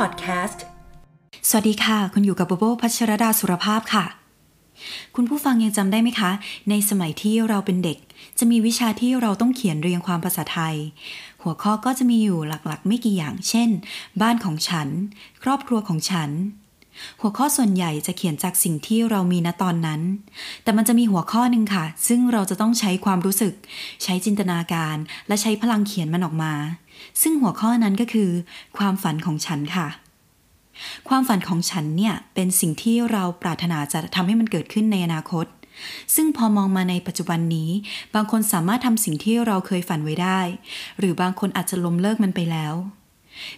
Podcast สวัสดีค่ะ คุณอยู่กับโบโบพัชรดาสุรภาพค่ะ คุณผู้ฟังยังจำได้ไหมคะ ในสมัยที่เราเป็นเด็ก จะมีวิชาที่เราต้องเขียนเรียงความภาษาไทย หัวข้อก็จะมีอยู่หลักๆ ไม่กี่อย่าง เช่น บ้านของฉัน ครอบครัวของฉัน หัวข้อส่วนใหญ่จะเขียนจากสิ่งที่เรามีณตอนนั้น แต่มันจะมีหัวข้อหนึ่งค่ะ ซึ่งเราจะต้องใช้ความรู้สึก ใช้จินตนาการ และใช้พลังเขียนมันออกมา ซึ่งหัวข้อนั้นก็คือ ความฝันของฉันค่ะ ความฝันของฉันเนี่ยเป็นสิ่งที่เราปรารถนาจะทำให้มันเกิดขึ้นในอนาคต ซึ่งพอมองมาในปัจจุบันนี้ บางคนสามารถทำสิ่งที่เราเคยฝันไว้ได้ หรือบางคนอาจจะล้มเลิกมันไปแล้ว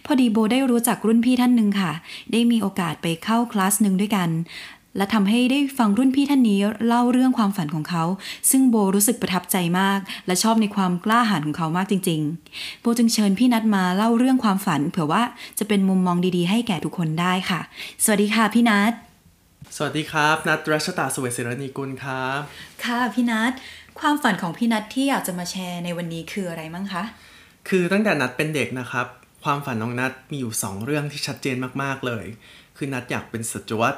พอดีโบได้รู้จักรุ่นพี่ท่านหนึ่งค่ะ ได้มีโอกาสไปเข้าคลาสหนึ่งด้วยกัน และทำให้ได้ฟังรุ่นพี่ท่านนี้เล่าเรื่องความฝันของเขา ซึ่งโบรู้สึกประทับใจมาก และชอบในความกล้าหาญของเขามากจริง ๆ โบจึงเชิญพี่นัดมาเล่าเรื่องความฝัน เผื่อว่าจะเป็นมุมมองดีๆ ให้แก่ทุกคนได้ค่ะ สวัสดีค่ะพี่นัดสวัสดีครับ นัทรัชตาสเวสเสรณีกุลครับ ค่ะพี่นัดความฝันของพี่นัดที่อยากจะมาแชร์ในวันนี้คืออะไรมั้งคะ คือตั้งแต่นัดเป็นเด็กนะครับ ความฝันของนัดมีอยู่ 2 เรื่องที่ชัดเจนมากๆเลย คือนัดอยากเป็นสจ๊วต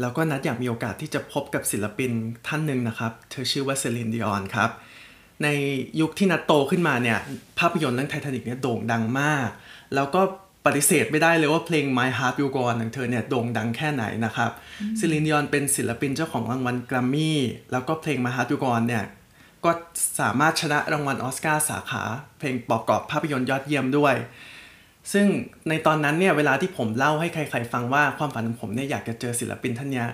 แล้วก็นัดอยากมีโอกาสที่จะพบกับศิลปินท่านหนึ่งนะครับ เธอชื่อว่า Celine Dion ครับ ในยุคที่นัดโตขึ้นมาเนี่ย ภาพยนตร์เรื่องไททานิกเนี่ยโด่งดังมาก แล้วก็ปฏิเสธไม่ได้เลยว่าเพลง My Heart Will Go On ของเธอเนี่ยโด่งดังแค่ไหนนะครับ Celine Dion เป็นศิลปินเจ้าของรางวัลแกรมมี่แล้วก็เพลง My Heart Will Go On เนี่ยก็สามารถชนะรางวัลออสการ์สาขา เพลงประกอบภาพยนตร์ยอดเยี่ยมด้วย ซึ่งในตอนนั้นเนี่ยเวลาที่ผมเล่าให้ใคร ๆ ฟังว่าความฝันของผมเนี่ยอยากจะเจอศิลปินท่านเนี้ย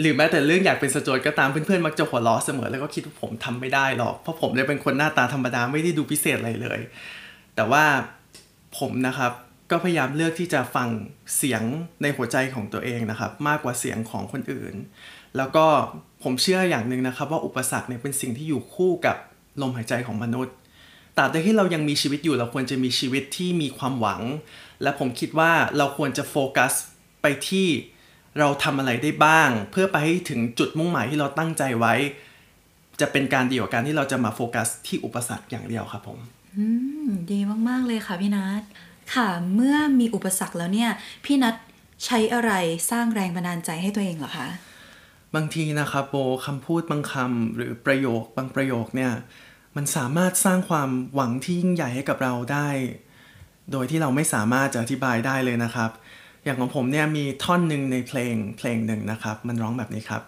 หรือแม้แต่เรื่องอยากเป็นสจวตก็ตามเพื่อนๆมักจะหัวเราะเสมอแล้วก็คิดว่าผมทำไม่ได้หรอก เพราะผมเนี่ยเป็นคนหน้าตาธรรมดาไม่ได้ดูพิเศษอะไรเลย แต่ว่าผมนะครับก็พยายามเลือกที่จะฟังเสียงในหัวใจของตัวเองนะครับ มากกว่าเสียงของคนอื่น แล้วก็ผมเชื่ออย่างหนึ่งนะครับ ว่าอุปสรรคเนี่ยเป็นสิ่งที่อยู่คู่กับลมหายใจของมนุษย์ ตราบใดที่เรายังมีชีวิตอยู่ เราควรจะมีชีวิตที่มีความหวัง และผมคิดว่าเราควรจะโฟกัสไปที่เราทำอะไรได้บ้าง เพื่อไปให้ถึงจุดมุ่งหมายที่เราตั้งใจไว้ จะเป็นการดีกว่าการที่เราจะมาโฟกัสที่อุปสรรคอย่างเดียวครับผมอืมดีมาก ๆ เลยค่ะพี่นัทค่ะเมื่อมีอุปสรรคแล้วเนี่ย พี่นัทใช้อะไรสร้างแรงบันดาลใจให้ตัวเองเหรอคะบางทีนะครับโบคำพูดบางคำหรือประโยคบางประโยคเนี่ย มันสามารถสร้างความหวังที่ยิ่งใหญ่ให้กับเราได้ โดยที่เราไม่สามารถจะอธิบายได้เลยนะครับ อย่างของผมเนี่ยมีท่อนหนึ่งในเพลงเพลงหนึ่งนะครับ มันร้องแบบนี้ครับ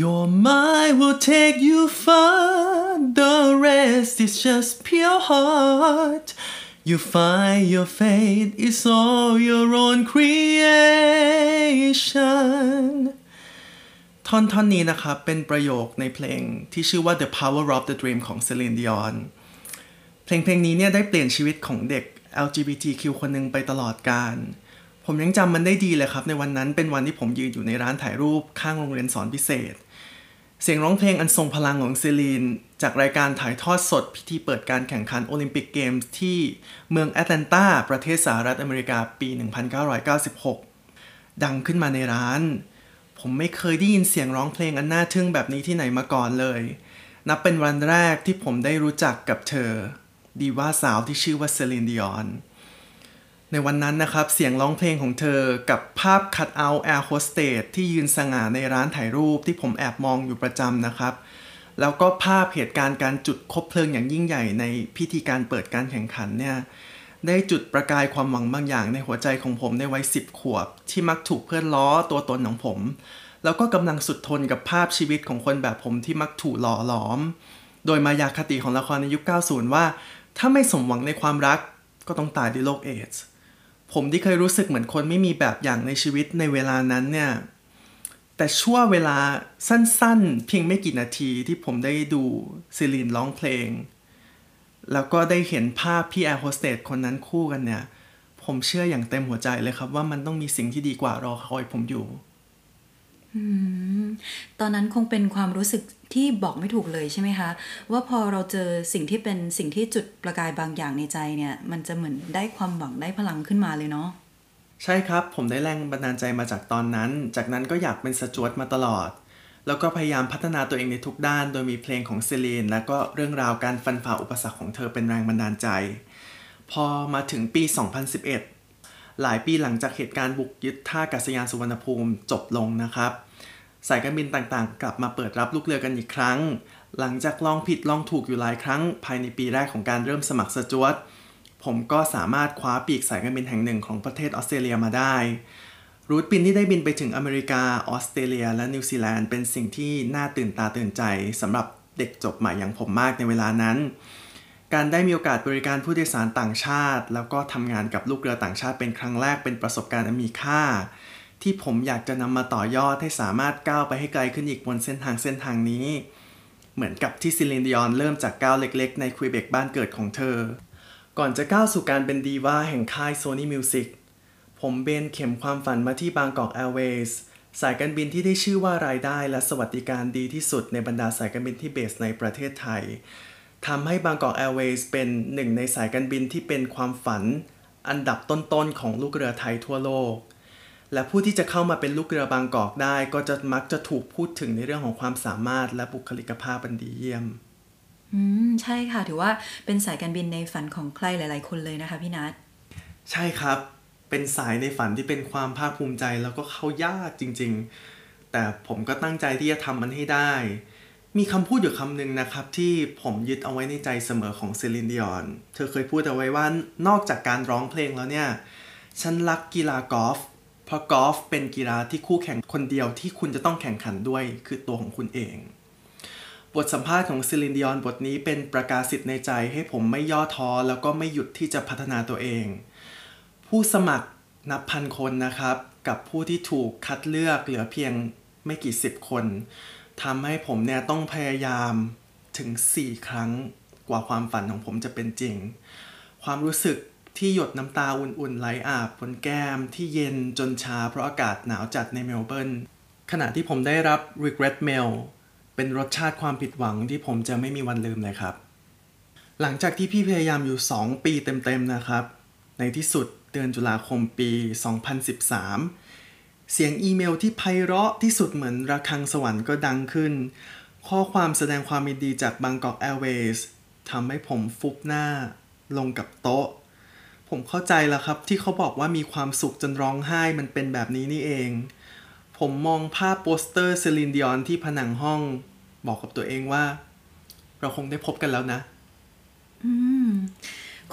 Your mind will take you far the rest is just pure heart You find your fate is all your own creation ท่อนท่อนนี้นะครับ เป็นประโยคในเพลงที่ชื่อว่า The Power of the Dream ของ Celine Dion เพลงเพลงนี้เนี่ยได้เปลี่ยนชีวิตของเด็ก LGBTQ คนหนึ่งไปตลอดกาลผมยังจำมันได้ดีเลยครับ ในวันนั้นเป็นวันที่ผมยืนอยู่ในร้านถ่ายรูปข้างโรงเรียนสอนพิเศษ เสียงร้องเพลงอันทรงพลังของ Celine จากรายการถ่ายทอดสดพิธีเปิดการแข่งขันโอลิมปิกเกมส์ที่เมืองแอตแลนตาประเทศสหรัฐอเมริกาปี 1996 ดังขึ้นมาในร้าน ผมไม่เคยได้ยินเสียงร้องเพลงอันน่าทึ่งแบบนี้ที่ไหนมาก่อนเลย นับเป็นวันแรกที่ผมได้รู้จักกับเธอ ดีว่าสาวที่ชื่อว่า Celine Dion ในวันนั้นนะครับ เสียงร้องเพลงของเธอกับภาพคัดเอาท์แอร์โฮสเตสที่ยืนสง่าในร้านถ่ายรูปที่ผมแอบมองอยู่ประจำนะครับ แล้วก็ภาพเหตุการณ์การจุดคบเพลิงอย่างยิ่งใหญ่ในพิธีการเปิดการแข่งขันเนี่ย ได้จุดประกายความหวังบางอย่างในหัวใจของผมในวัยสิบขวบ ที่มักถูกเพื่อนล้อตัวตนของผม แล้วก็กำลังสุดทนกับภาพชีวิตของคนแบบผมที่มักถูกหล่อหลอม โดยมายาคติของละครในยุค 90 ว่า ถ้าไม่สมหวังในความรักก็ต้องตายด้วยโรคเอดส์ผมที่เคยรู้สึกเหมือนคนไม่มีแบบอย่างในชีวิตในเวลานั้นเนี่ยแต่ชั่วเวลาสั้นๆ เพียงไม่กี่นาทีที่ผมได้ดูซิลีนร้องเพลง แล้วก็ได้เห็นภาพพี่แอร์โฮสเตสคนนั้นคู่กันเนี่ย ผมเชื่ออย่างเต็มหัวใจเลยครับ ว่ามันต้องมีสิ่งที่ดีกว่ารอคอยผมอยู่ตอนนั้นคงเป็นความรู้สึกที่บอกไม่ถูกเลยใช่ไหมคะ ว่าพอเราเจอสิ่งที่เป็นสิ่งที่จุดประกายบางอย่างในใจเนี่ย มันจะเหมือนได้ความหวังได้พลังขึ้นมาเลยเนาะใช่ครับ ผมได้แรงบันดาลใจมาจากตอนนั้น จากนั้นก็อยากเป็นสจวตมาตลอด แล้วก็พยายามพัฒนาตัวเองในทุกด้าน โดยมีเพลงของเซเลน และก็เรื่องราวการฟันฝ่าอุปสรรคของเธอเป็นแรงบันดาลใจ พอมาถึงปี 2011 หลายปีหลังจากเหตุการณ์บุกยึดท่าอากาศยานสุวรรณภูมิจบลงนะครับ สายการบินต่างๆ กลับมาเปิดรับลูกเรือกันอีกครั้ง หลังจากลองผิดลองถูกอยู่หลายครั้ง ภายในปีแรกของการเริ่มสมัครสจวตผมก็สามารถคว้าปีกสายการบินแห่งหนึ่งของประเทศออสเตรเลียมาได้ route บินที่ได้บินไปถึงอเมริกา ออสเตรเลีย และนิวซีแลนด์เป็นสิ่งที่น่าตื่นตาตื่นใจสำหรับเด็กจบใหม่อย่างผมมากในเวลานั้น การได้มีโอกาสบริการผู้โดยสารต่างชาติ แล้วก็ทำงานกับลูกเรือต่างชาติเป็นครั้งแรกเป็นประสบการณ์อันมีค่า ที่ผมอยากจะนำมาต่อยอดให้สามารถก้าวไปให้ไกลขึ้นอีกบนเส้นทางเส้นทางนี้ เหมือนกับที่ Celine Dion เริ่มจากก้าวเล็ก ๆ ในควีเบกบ้านเกิดของเธอ ก่อนจะก้าวสู่การเป็นดีว่าแห่งค่าย Sony Music ผมเบนเข็มความฝันมาที่บางกอกแอร์เวย์สสายการบินที่ได้ชื่อว่ารายได้และสวัสดิการดีที่สุดในบรรดาสายการบินที่เบสในประเทศไทยทำให้บางกอกแอร์เวย์สเป็นหนึ่งในสายการบินที่เป็นความฝัน อันดับต้นๆของลูกเรือไทยทั่วโลก และผู้ที่จะเข้ามาเป็นลูกเรือบางกอกได้ก็จะมักจะถูกพูดถึงในเรื่องของความสามารถและบุคลิกภาพอันดีเยี่ยมอืมใช่ค่ะถือว่าเป็นสายการบินในฝันของใครหลาย ๆ คนเลยนะคะพี่นัทใช่ครับ เป็นสายในฝันที่เป็นความภาคภูมิใจแล้วก็เข้ายากจริง ๆ แต่ผมก็ตั้งใจที่จะทำมันให้ได้ มีคำพูดอยู่คำหนึ่งนะครับ ที่ผมยึดเอาไว้ในใจเสมอของเซลินดิออน เธอเคยพูดเอาไว้ว่านอกจากการร้องเพลงแล้วเนี่ย ฉันรักกีฬากอล์ฟเพราะกอล์ฟเป็นกีฬาที่คู่แข่งคนเดียวที่คุณจะต้องแข่งขันด้วยคือตัวของคุณเอง บทสัมภาษณ์ของ Celine Dion บทนี้เป็นประกาศสิทธิ์ในใจให้ผมไม่ย่อท้อแล้วก็ไม่หยุดที่จะพัฒนาตัวเอง ผู้สมัครนับพันคนนะครับ กับผู้ที่ถูกคัดเลือกเหลือเพียงไม่กี่สิบคนทำให้ผมเนี่ยต้องพยายามถึง 4 ครั้งกว่าความฝันของผมจะเป็นจริง ความรู้สึกที่หยดน้ำตาอุ่นๆไหลอาบบนแก้มที่เย็นจนชาเพราะอากาศหนาวจัดในเมลเบิร์นขณะที่ผมได้รับ regret mail เป็นรสชาติความผิดหวังที่ผมจะไม่มีวันลืมเลยครับ หลังจากที่พี่พยายามอยู่ 2 ปีเต็มๆนะครับ ในที่สุด เดือนตุลาคมปี 2013 เสียงอีเมลที่ไพเราะที่สุดเหมือนระฆังสวรรค์ก็ดังขึ้น ข้อความแสดงความยินดีจากบางกอกแอร์เวย์สทำให้ผมฟุบหน้า ลงกับโต๊ะ ผมเข้าใจแล้วครับที่เขาบอกว่ามีความสุขจนร้องไห้มันเป็นแบบนี้นี่เอง ผมมองภาพโปสเตอร์เซลินดิออนที่ผนังห้อง บอกกับตัวเองว่า เราคงได้พบกันแล้วนะ อืม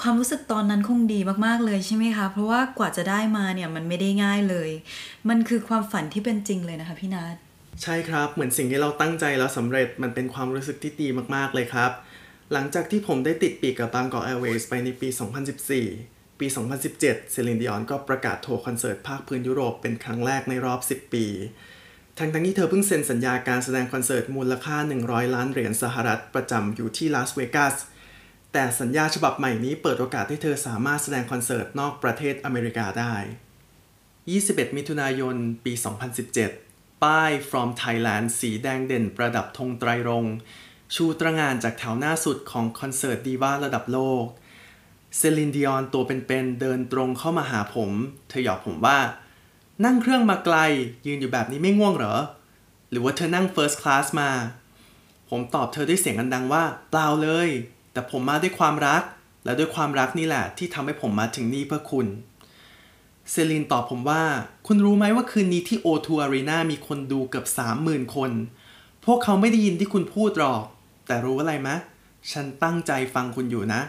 ความรู้สึกตอนนั้นคงดีมากๆเลยใช่ไหมคะ เพราะว่ากว่าจะได้มาเนี่ยมันไม่ได้ง่ายเลย มันคือความฝันที่เป็นจริงเลยนะคะพี่นัทใช่ครับเหมือนสิ่งที่เราตั้งใจแล้วสำเร็จมันเป็นความรู้สึกที่ดีมากๆเลยครับ หลังจากที่ผมได้ติดปีกกับบางกอกแอร์เวย์ไปในปี 2014 ปี 2017 เซลินดิออนก็ประกาศทัวร์คอนเสิร์ตภาคพื้นยุโรปเป็นครั้งแรกในรอบ 10 ปีทั้งทั้งที่เธอเพิ่งเซ็นสัญญาการแสดงคอนเสิร์ตมูลค่า 100 ล้านเหรียญสหรัฐประจำอยู่ที่ลาสเวกัส แต่สัญญาฉบับใหม่นี้เปิดโอกาสให้เธอสามารถแสดงคอนเสิร์ตนอกประเทศอเมริกาได้ 21 มิถุนายน ปี 2017 ป้าย from Thailand สีแดงเด่นประดับธงไตรรงค์ชูตระหง่านจากแถวหน้าสุดของคอนเสิร์ตดีว่าระดับโลก เซลินดิออนตัวเป็นๆเดินตรงเข้ามาหาผม เธอหยอกผมว่า นั่งเครื่องมาไกล ยืนอยู่แบบนี้ไม่ง่วงเหรอ หรือว่าเธอนั่ง First Class มา ผมตอบเธอด้วยเสียงอันดังว่า เปล่าเลย แต่ผมมาด้วยความรัก และด้วยความรักนี่แหละ ที่ทำให้ผมมาถึงนี่เพื่อคุณ เซลินตอบผมว่า คุณรู้ไหมว่าคืนนี้ที่ O2 Arena มีคนดูเกือบ30,000 คน พวกเขาไม่ได้ยินที่คุณพูดหรอก แต่รู้อะไรไหมฉันตั้งใจฟังคุณอยู่นะ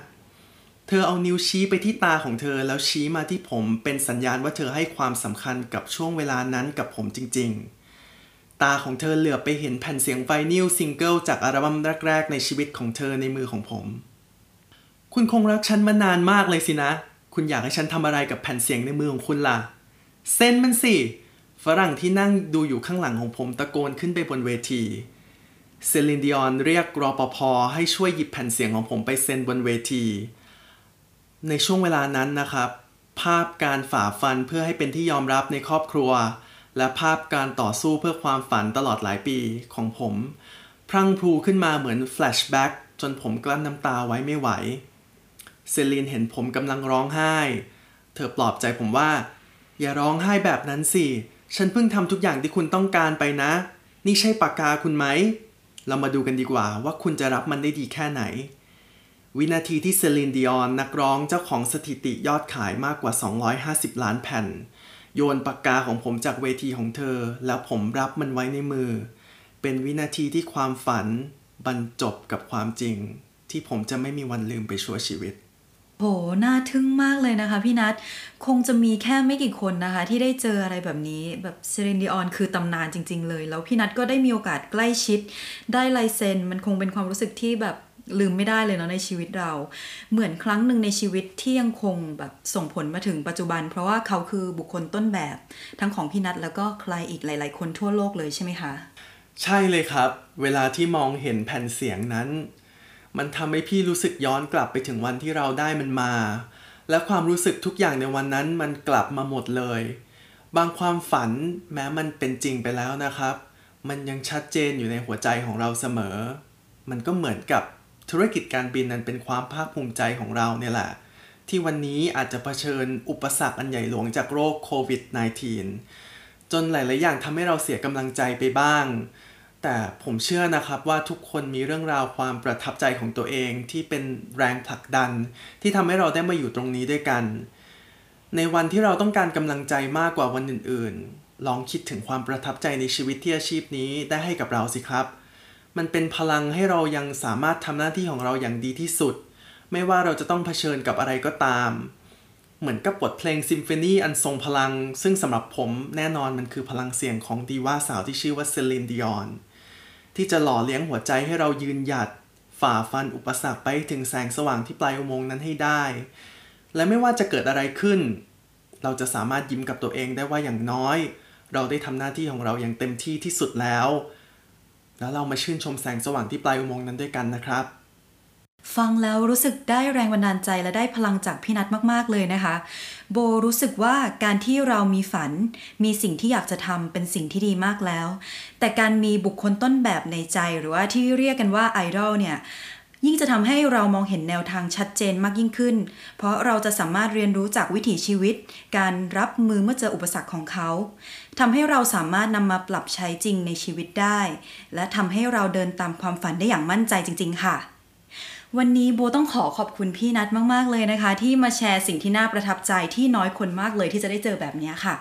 เธอเอานิ้วชี้ไปที่ตาของเธอแล้วชี้มาที่ผมเป็นสัญญาณว่าเธอให้ความสำคัญกับช่วงเวลานั้นกับผมจริง ๆ ตาของเธอเหลือบไปเห็นแผ่นเสียงไวนิลซิงเกิลจากอัลบั้มแรก ๆ ในชีวิตของเธอในมือของผม คุณคงรักฉันมานานมากเลยสินะ คุณอยากให้ฉันทำอะไรกับแผ่นเสียงในมือของคุณล่ะเซ็นมันสิ ฝรั่งที่นั่งดูอยู่ข้างหลังของผมตะโกนขึ้นไปบนเวที เซลินดิออนเรียกรอปภให้ช่วยหยิบแผ่นเสียงของผมไปเซ็นบนเวที ในช่วงเวลานั้นนะครับ ภาพการฝ่าฟันเพื่อให้เป็นที่ยอมรับในครอบครัว และภาพการต่อสู้เพื่อความฝันตลอดหลายปีของผม พรั่งพรูขึ้นมาเหมือน flashback จนผมกลั้นน้ำตาไว้ไม่ไหว เซลีนเห็นผมกำลังร้องไห้ เธอปลอบใจผมว่า อย่าร้องไห้แบบนั้นสิ ฉันเพิ่งทำทุกอย่างที่คุณต้องการไปนะ นี่ใช่ปากกาคุณไหม เรามาดูกันดีกว่าว่าคุณจะรับมันได้ดีแค่ไหน วินาทีที่เซลินดิออนนักร้องเจ้าของสถิติยอดขายมากกว่า 250 ล้านแผ่น โยนปากกาของผมจากเวทีของเธอ แล้วผมรับมันไว้ในมือ เป็นวินาทีที่ความฝันบรรจบกับความจริง ที่ผมจะไม่มีวันลืมไปชั่วชีวิตโห น่าทึ่งมากเลยนะคะพี่นัท คงจะมีแค่ไม่กี่คนนะคะ ที่ได้เจออะไรแบบนี้แบบเซเรนดิออนคือตำนานจริง ๆ เลย แล้วพี่นัทก็ได้มีโอกาสใกล้ชิด ได้ลายเซ็น มันคงเป็นความรู้สึกที่แบบ ลืมไม่ได้เลยเนาะในชีวิตเรา เหมือนครั้งหนึ่งในชีวิตที่ยังคงแบบส่งผลมาถึงปัจจุบัน เพราะว่าเขาคือบุคคลต้นแบบ ทั้งของพี่นัทแล้วก็ใครอีกหลาย ๆ คนทั่วโลกเลยใช่ไหมคะ ใช่เลยครับ เวลาที่มองเห็นแผ่นเสียงนั้น มันทำให้พี่รู้สึกย้อนกลับไปถึงวันที่เราได้มันมา และความรู้สึกทุกอย่างในวันนั้นมันกลับมาหมดเลย บางความฝันแม้มันเป็นจริงไปแล้วนะครับ มันยังชัดเจนอยู่ในหัวใจของเราเสมอ มันก็เหมือนกับ ธุรกิจการบินนั้นเป็นความภาคภูมิใจของเราเนี่ยแหละ ที่วันนี้อาจจะเผชิญอุปสรรคอันใหญ่หลวงจากโรคโควิด -19 จนหลาย ๆ อย่างทำให้เราเสียกำลังใจไปบ้าง แต่ผมเชื่อนะครับว่าทุกคนมีเรื่องราวความประทับใจของตัวเองที่เป็นแรงผลักดัน ที่ทำให้เราได้มาอยู่ตรงนี้ด้วยกัน ในวันที่เราต้องการกำลังใจมากกว่าวันอื่น ๆ ลองคิดถึงความประทับใจในชีวิตที่อาชีพนี้ได้ให้กับเราสิครับ มันเป็นพลังให้เรายังสามารถทำหน้าที่ของเราอย่างดีที่สุด ไม่ว่าเราจะต้องเผชิญกับอะไรก็ตาม เหมือนกับบทเพลงซิมโฟนีอันทรงพลัง ซึ่งสำหรับผมแน่นอนมันคือพลังเสียงของดีว่าสาวที่ชื่อว่าเซลินดิออนที่จะหล่อเลี้ยงหัวใจให้เรายืนหยัด ฝ่าฟันอุปสรรคไปถึงแสงสว่างที่ปลายอุโมงค์นั้นให้ได้ และไม่ว่าจะเกิดอะไรขึ้น เราจะสามารถยิ้มกับตัวเองได้ว่าอย่างน้อย เราได้ทำหน้าที่ของเราอย่างเต็มที่ที่สุดแล้ว แล้วเรามาชื่นชมแสงสว่างที่ปลายอุโมงค์นั้นด้วยกันนะครับ ฟังแล้วรู้สึกได้แรงบันดาลใจและได้พลังจากพี่นัทมากๆเลยนะคะ โบรู้สึกว่าการที่เรามีฝัน มีสิ่งที่อยากจะทำเป็นสิ่งที่ดีมากแล้ว แต่การมีบุคคลต้นแบบในใจหรือว่าที่เรียกกันว่าไอดอลเนี่ย ยิ่งจะทำให้เรามองเห็นแนวทางชัดเจนมากยิ่งขึ้น เพราะเราจะสามารถเรียนรู้จากวิถีชีวิต การรับมือเมื่อเจออุปสรรคของเขาทำให้เราสามารถนำมาปรับใช้จริงในชีวิตได้ และทำให้เราเดินตามความฝันได้อย่างมั่นใจจริง ๆ ค่ะวันนี้โบต้องขอขอบคุณพี่นัทมาก ๆ เลยนะคะ ที่มาแชร์สิ่งที่น่าประทับใจที่น้อยคนมากเลยที่จะได้เจอแบบนี้ค่ะ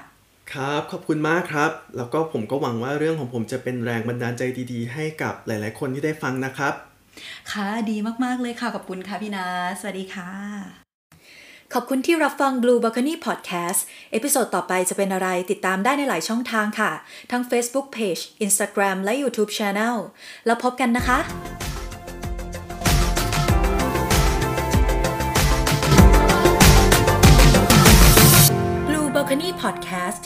ครับ ขอบคุณมากครับ แล้วก็ผมก็หวังว่าเรื่องของผมจะเป็นแรงบันดาลใจดี ๆ ให้กับหลาย ๆ คนที่ได้ฟังนะครับ ค่ะ ดีมากๆเลยค่ะ ขอบคุณค่ะพี่นัทสวัสดีค่ะ ขอบคุณที่รับฟัง Blue Balcony Podcast episode ต่อไปจะเป็นอะไรติดตามได้ในหลายช่องทางค่ะ ทั้ง Facebook Page Instagram และ YouTube Channel แล้วพบกันนะคะ Blue Balcony Podcast